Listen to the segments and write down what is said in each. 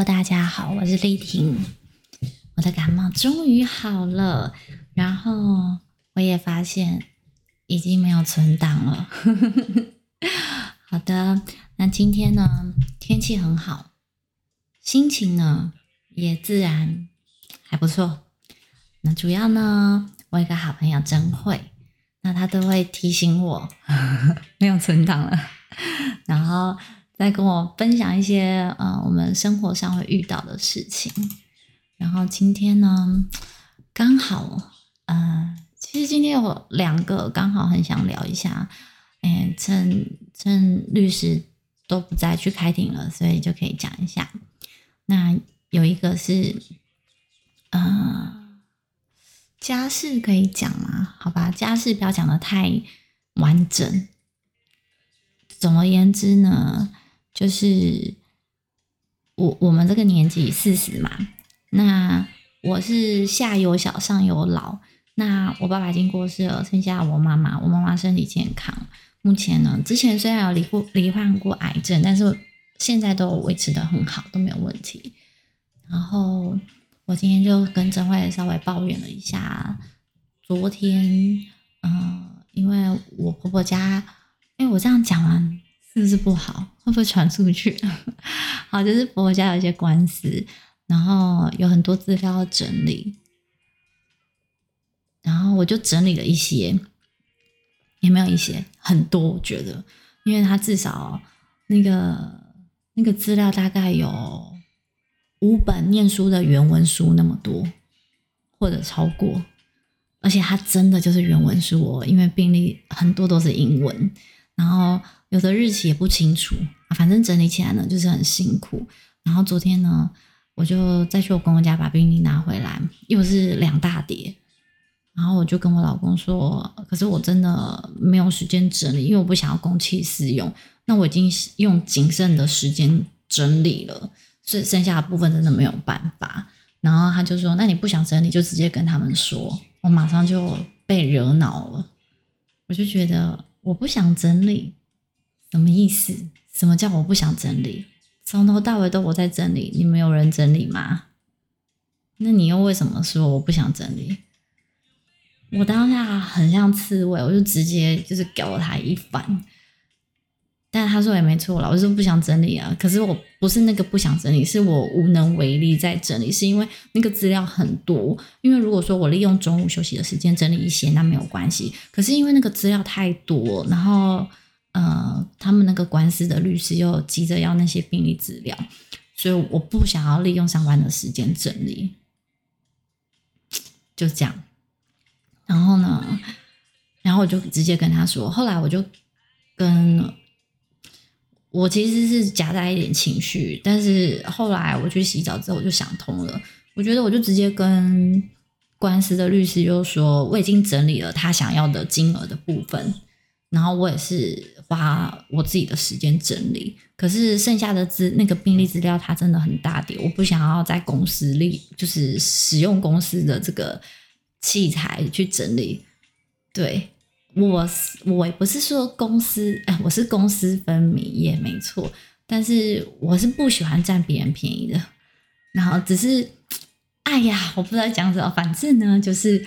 Hello，大家好，我是丽婷。我的感冒终于好了，然后我也发现已经没有存档了。好的，那今天呢，天气很好，心情呢也自然还不错。那主要呢，我有个好朋友真慧，那她都会提醒我 没有存档了，然后。再跟我分享一些呃，我们生活上会遇到的事情。然后今天呢，刚好呃，其实今天有两个刚好很想聊一下，哎，趁趁律师都不在去开庭了，所以就可以讲一下。那有一个是呃，家事可以讲吗？好吧，家事不要讲的太完整。总而言之呢。就是我我们这个年纪四十嘛，那我是下有小上有老，那我爸爸已经过世了，剩下我妈妈，我妈妈身体健康，目前呢，之前虽然有罹过罹患过癌症，但是现在都维持的很好，都没有问题。然后我今天就跟真慧稍微抱怨了一下，昨天，嗯、呃，因为我婆婆家，哎，我这样讲完。是不是不好？会不会传出去？好，就是婆婆家有一些官司，然后有很多资料要整理，然后我就整理了一些，也没有一些，很多。我觉得，因为他至少那个那个资料大概有五本念书的原文书那么多，或者超过，而且他真的就是原文书哦，因为病例很多都是英文，然后。有的日期也不清楚，反正整理起来呢就是很辛苦。然后昨天呢，我就再去我公公家把病历拿回来，又是两大叠。然后我就跟我老公说：“可是我真的没有时间整理，因为我不想要公器私用。那我已经用仅剩的时间整理了，所以剩下的部分真的没有办法。”然后他就说：“那你不想整理，就直接跟他们说。”我马上就被惹恼了，我就觉得我不想整理。什么意思？什么叫我不想整理？从头到尾都我在整理，你们有人整理吗？那你又为什么说我不想整理？我当下很像刺猬，我就直接就是给了他一板。但他说也没错啦，我是不想整理啊。可是我不是那个不想整理，是我无能为力在整理，是因为那个资料很多。因为如果说我利用中午休息的时间整理一些，那没有关系。可是因为那个资料太多，然后。呃，他们那个官司的律师又急着要那些病历资料，所以我不想要利用上班的时间整理，就这样。然后呢，然后我就直接跟他说。后来我就跟我其实是夹带一点情绪，但是后来我去洗澡之后，我就想通了。我觉得我就直接跟官司的律师就说，我已经整理了他想要的金额的部分。然后我也是花我自己的时间整理，可是剩下的资那个病历资料它真的很大叠，我不想要在公司里就是使用公司的这个器材去整理。对，我是我也不是说公司，哎，我是公私分明也没错，但是我是不喜欢占别人便宜的。然后只是，哎呀，我不知道讲什么，反正呢，就是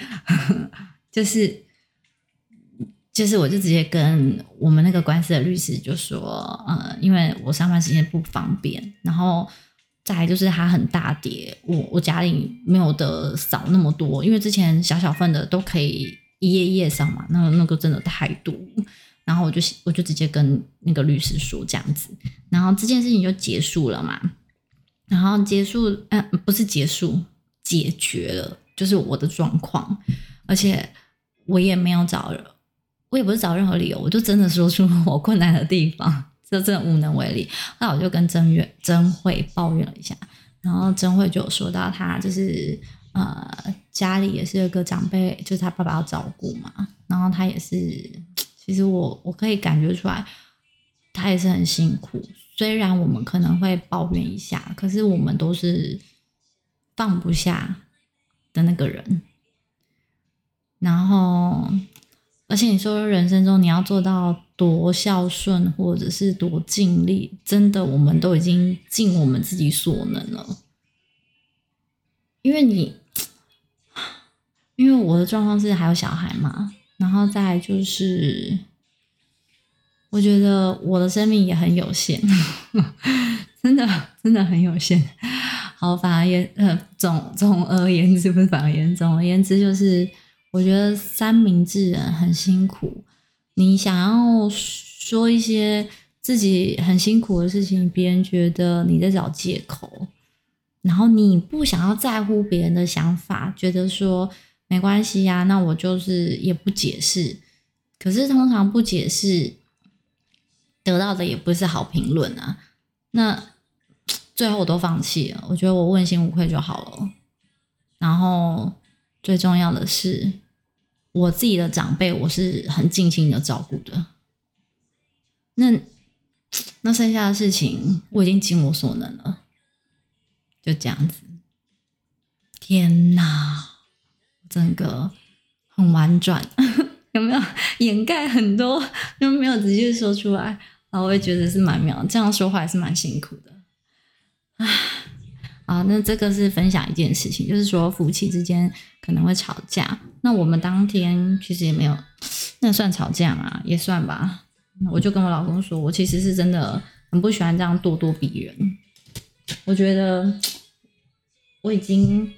就是。就是，我就直接跟我们那个官司的律师就说，呃，因为我上班时间不方便，然后再来就是他很大跌，我我家里没有得少那么多，因为之前小小份的都可以一页页上嘛，那那个真的太多，然后我就我就直接跟那个律师说这样子，然后这件事情就结束了嘛，然后结束，嗯、不是结束，解决了，就是我的状况，而且我也没有找。我也不是找任何理由，我就真的说出我困难的地方，就真的无能为力。那我就跟真月真慧抱怨了一下，然后真慧就有说到，他就是呃家里也是有个长辈，就是他爸爸要照顾嘛，然后他也是，其实我我可以感觉出来，他也是很辛苦。虽然我们可能会抱怨一下，可是我们都是放不下的那个人，然后。而且你说人生中你要做到多孝顺，或者是多尽力，真的我们都已经尽我们自己所能了。因为你，我的状况是还有小孩嘛，然后再就是，我觉得我的生命也很有限，真的真的很有限。好，反而言呃总总而言之不是反而言总而言之就是。我觉得三明治人很辛苦，你想要说一些自己很辛苦的事情，别人觉得你在找借口，然后你不想要在乎别人的想法，觉得说没关系呀，那我就是也不解释。可是通常不解释，得到的也不是好评论啊。那最后我都放弃了，我觉得我问心无愧就好了。然后最重要的是。我自己的长辈，我是很尽心的照顾的。那那剩下的事情，我已经尽我所能了。就这样子。天哪，整个很婉转，有没有掩盖很多，就没有直接说出来？然后我也觉得是蛮妙，这样说话还是蛮辛苦的。啊。啊，那这个是分享一件事情，就是说夫妻之间可能会吵架。那我们当天其实也没有，那算吵架吗？也算吧。我就跟我老公说，我其实是真的很不喜欢这样咄咄逼人。我觉得我已经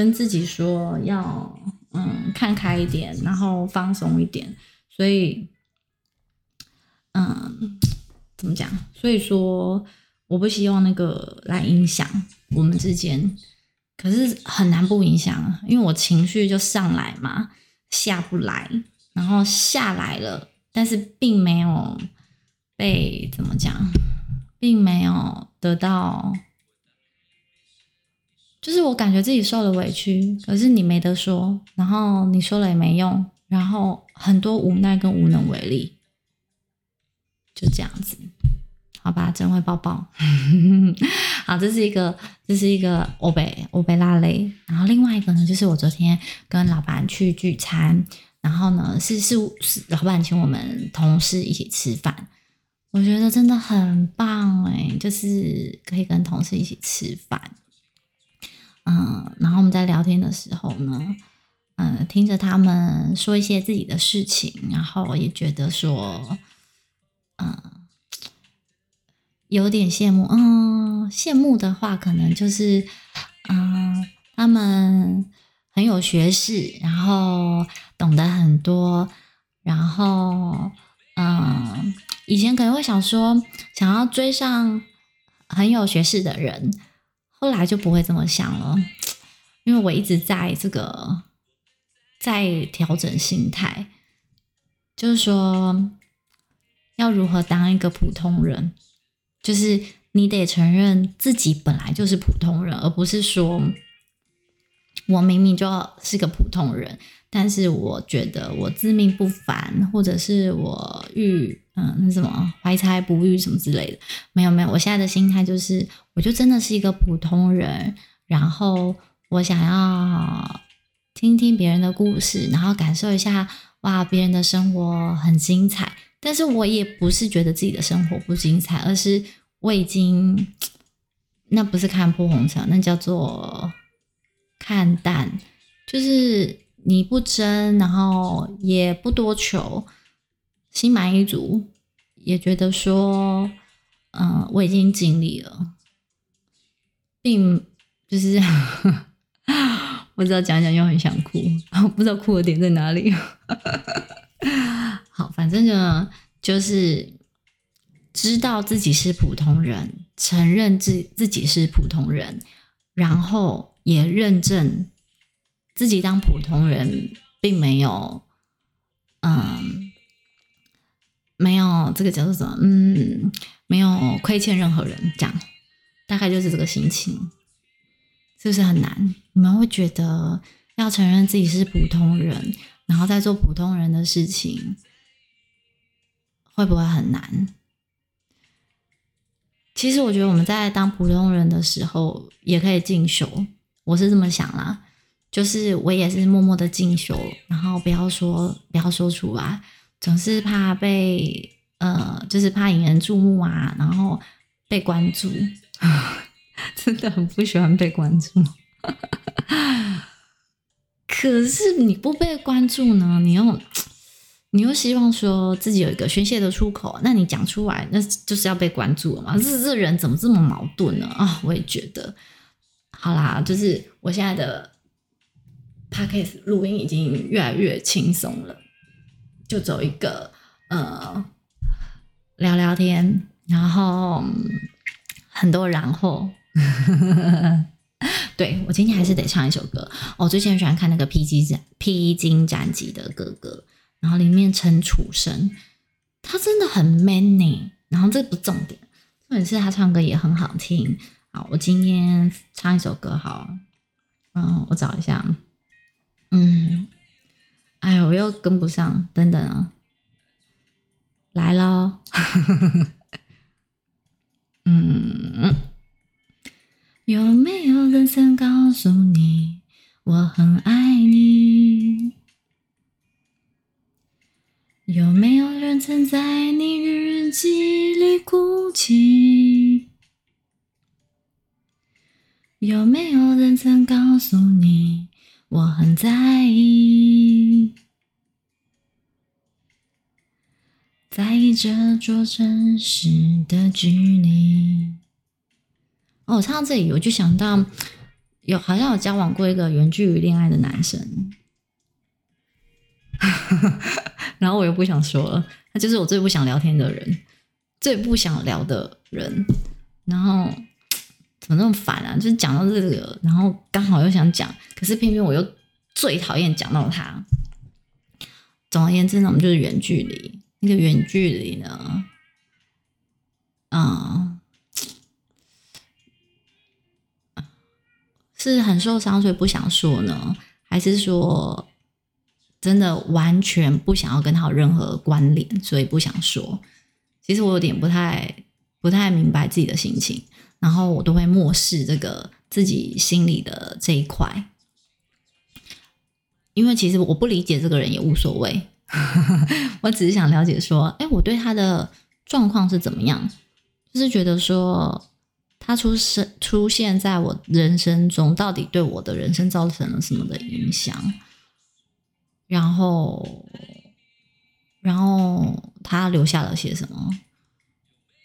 跟自己说要嗯看开一点，然后放松一点。所以嗯，怎么讲？所以说。我不希望那个来影响我们之间，可是很难不影响，因为我情绪就上来嘛，下不来，然后下来了，但是并没有被怎么讲，并没有得到，就是我感觉自己受了委屈，可是你没得说，然后你说了也没用，然后很多无奈跟无能为力，就这样子。好吧，真会抱抱。好，这是一个，这是一个欧北欧北拉雷。然后另外一个呢，就是我昨天跟老板去聚餐，然后呢是是是老板请我们同事一起吃饭，我觉得真的很棒哎，就是可以跟同事一起吃饭。嗯，然后我们在聊天的时候呢，嗯，听着他们说一些自己的事情，然后也觉得说，嗯。有点羡慕，嗯，羡慕的话，可能就是，嗯，他们很有学识，然后懂得很多，然后，嗯，以前可能会想说，想要追上很有学识的人，后来就不会这么想了，因为我一直在这个在调整心态，就是说，要如何当一个普通人。就是你得承认自己本来就是普通人，而不是说我明明就是个普通人，但是我觉得我自命不凡，或者是我遇嗯那什么怀才不遇什么之类的。没有没有，我现在的心态就是，我就真的是一个普通人，然后我想要听听别人的故事，然后感受一下哇，别人的生活很精彩。但是我也不是觉得自己的生活不精彩，而是我已经，那不是看破红尘，那叫做看淡。就是你不争，然后也不多求，心满意足，也觉得说，嗯，我已经尽力了，并就是 不知道讲讲又很想哭，不知道哭的点在哪里。好，反正呢，就是知道自己是普通人，承认自自己是普通人，然后也认证自己当普通人并没有，嗯，没有这个叫做什么，嗯，没有亏欠任何人，这样大概就是这个心情，是不是很难？你们会觉得要承认自己是普通人，然后再做普通人的事情。会不会很难？其实我觉得我们在当普通人的时候也可以进修，我是这么想啦。就是我也是默默的进修，然后不要说不要说出来，总是怕被呃，就是怕引人注目啊，然后被关注，真的很不喜欢被关注。可是你不被关注呢，你又你又希望说自己有一个宣泄的出口，那你讲出来，那就是要被关注了嘛？这这人怎么这么矛盾呢？啊、我也觉得，好啦，就是我现在的。Podcast 录音已经越来越轻松了，就走一个呃聊聊天，然后很多然后，对，我今天还是得唱一首歌。我最近很喜欢看那个披荆斩披荆斩棘的哥哥，然后里面陈楚生，他真的很 man 呢。然后这不重点，重点是他唱歌也很好听。好，我今天唱一首歌，好，嗯，我找一下。嗯，哎呦，我又跟不上，等等啊，来喽！嗯，有没有人曾告诉你，我很爱你？有没有人曾在你日记里哭泣？有没有人曾告诉你？我很在意，在意这座城市的距离。哦，唱到这里，我就想到有好像有交往过一个远距离恋爱的男生，然后我又不想说了，他就是我最不想聊天的人，最不想聊的人，然后。怎么那么烦啊？就是讲到这个，然后刚好又想讲，可是偏偏我又最讨厌讲到他。总而言之呢，我们就是远距离。那个远距离呢，嗯，是很受伤，所以不想说呢，还是说真的完全不想要跟他有任何关联，所以不想说？其实我有点不太不太明白自己的心情。然后我都会漠视这个自己心里的这一块，因为其实我不理解这个人也无所谓，我只是想了解说，哎，我对他的状况是怎么样？就是觉得说他出生出现在我人生中，到底对我的人生造成了什么的影响？然后，然后他留下了些什么？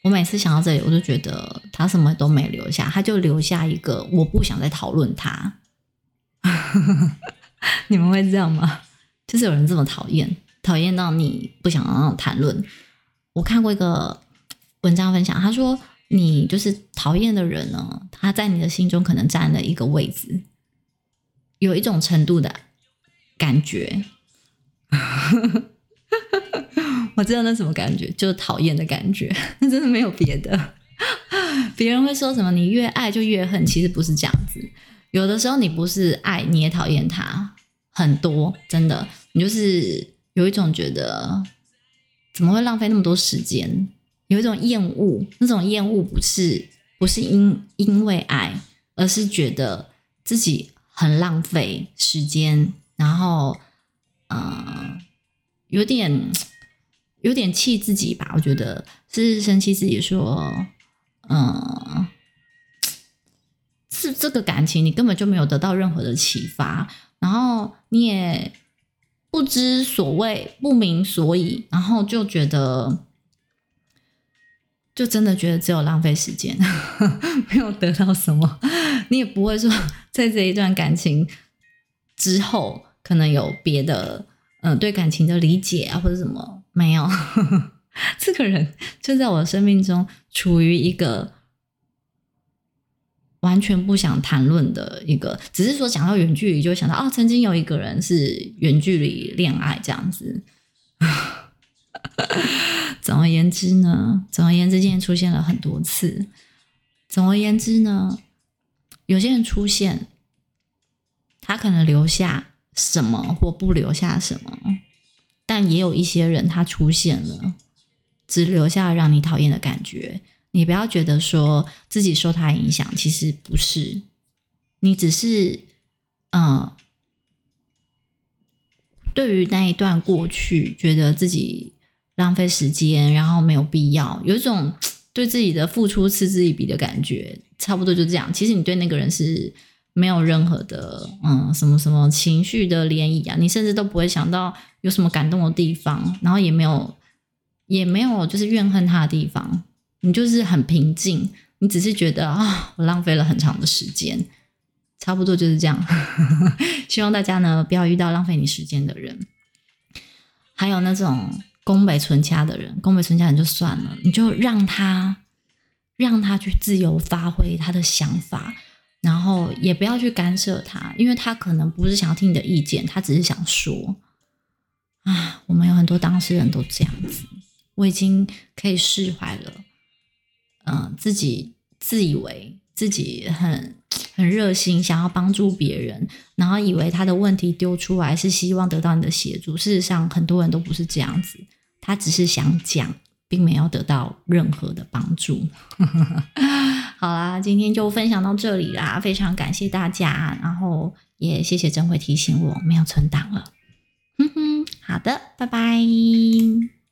我每次想到这里，我就觉得他什么都没留下，他就留下一个我不想再讨论他。你们会这样吗？就是有人这么讨厌，讨厌到你不想让谈论。我看过一个文章分享，他说你就是讨厌的人呢，他在你的心中可能占了一个位置，有一种程度的感觉。我知道那什么感觉，就是讨厌的感觉，那真的没有别的。别人会说什么，你越爱就越恨，其实不是这样子。有的时候你不是爱，你也讨厌他很多，真的，你就是有一种觉得怎么会浪费那么多时间，有一种厌恶。那种厌恶不是不是因因为爱，而是觉得自己很浪费时间，然后嗯、呃，有点。有点气自己吧，我觉得是生气自己说，嗯，是这个感情你根本就没有得到任何的启发，然后你也不知所谓，不明所以，然后就觉得，就真的觉得只有浪费时间，没有得到什么，你也不会说在这一段感情之后可能有别的，嗯，对感情的理解啊，或者什么。没有，这个人就在我生命中处于一个完全不想谈论的一个，只是说讲到远距离就想到哦，曾经有一个人是远距离恋爱这样子。总而言之呢，总而言之，今天出现了很多次。总而言之呢，有些人出现，他可能留下什么或不留下什么。但也有一些人，他出现了，只留下让你讨厌的感觉。你不要觉得说自己受他影响，其实不是，你只是，嗯，对于那一段过去，觉得自己浪费时间，然后没有必要，有一种 对自己的付出嗤之以鼻的感觉，差不多就这样。其实你对那个人是没有任何的嗯什么什么情绪的涟漪啊，你甚至都不会想到有什么感动的地方，然后也没有也没有就是怨恨他的地方，你就是很平静，你只是觉得啊，我浪费了很长的时间。差不多就是这样，希望大家呢不要遇到浪费你时间的人，还有那种宫北纯家的人，宫北纯家人就算了，你就让他让他去自由发挥他的想法，然后也不要去干涉他，因为他可能不是想要听你的意见，他只是想说啊，我们有很多当事人都这样子，我已经可以释怀了，嗯、自己自以为自己很。很热心，想要帮助别人，然后以为他的问题丢出来是希望得到你的协助。事实上，很多人都不是这样子，他只是想讲，并没有得到任何的帮助。好啦，今天就分享到这里啦，非常感谢大家，然后也谢谢真慧提醒我没有存档了。哼哼，好的，拜拜。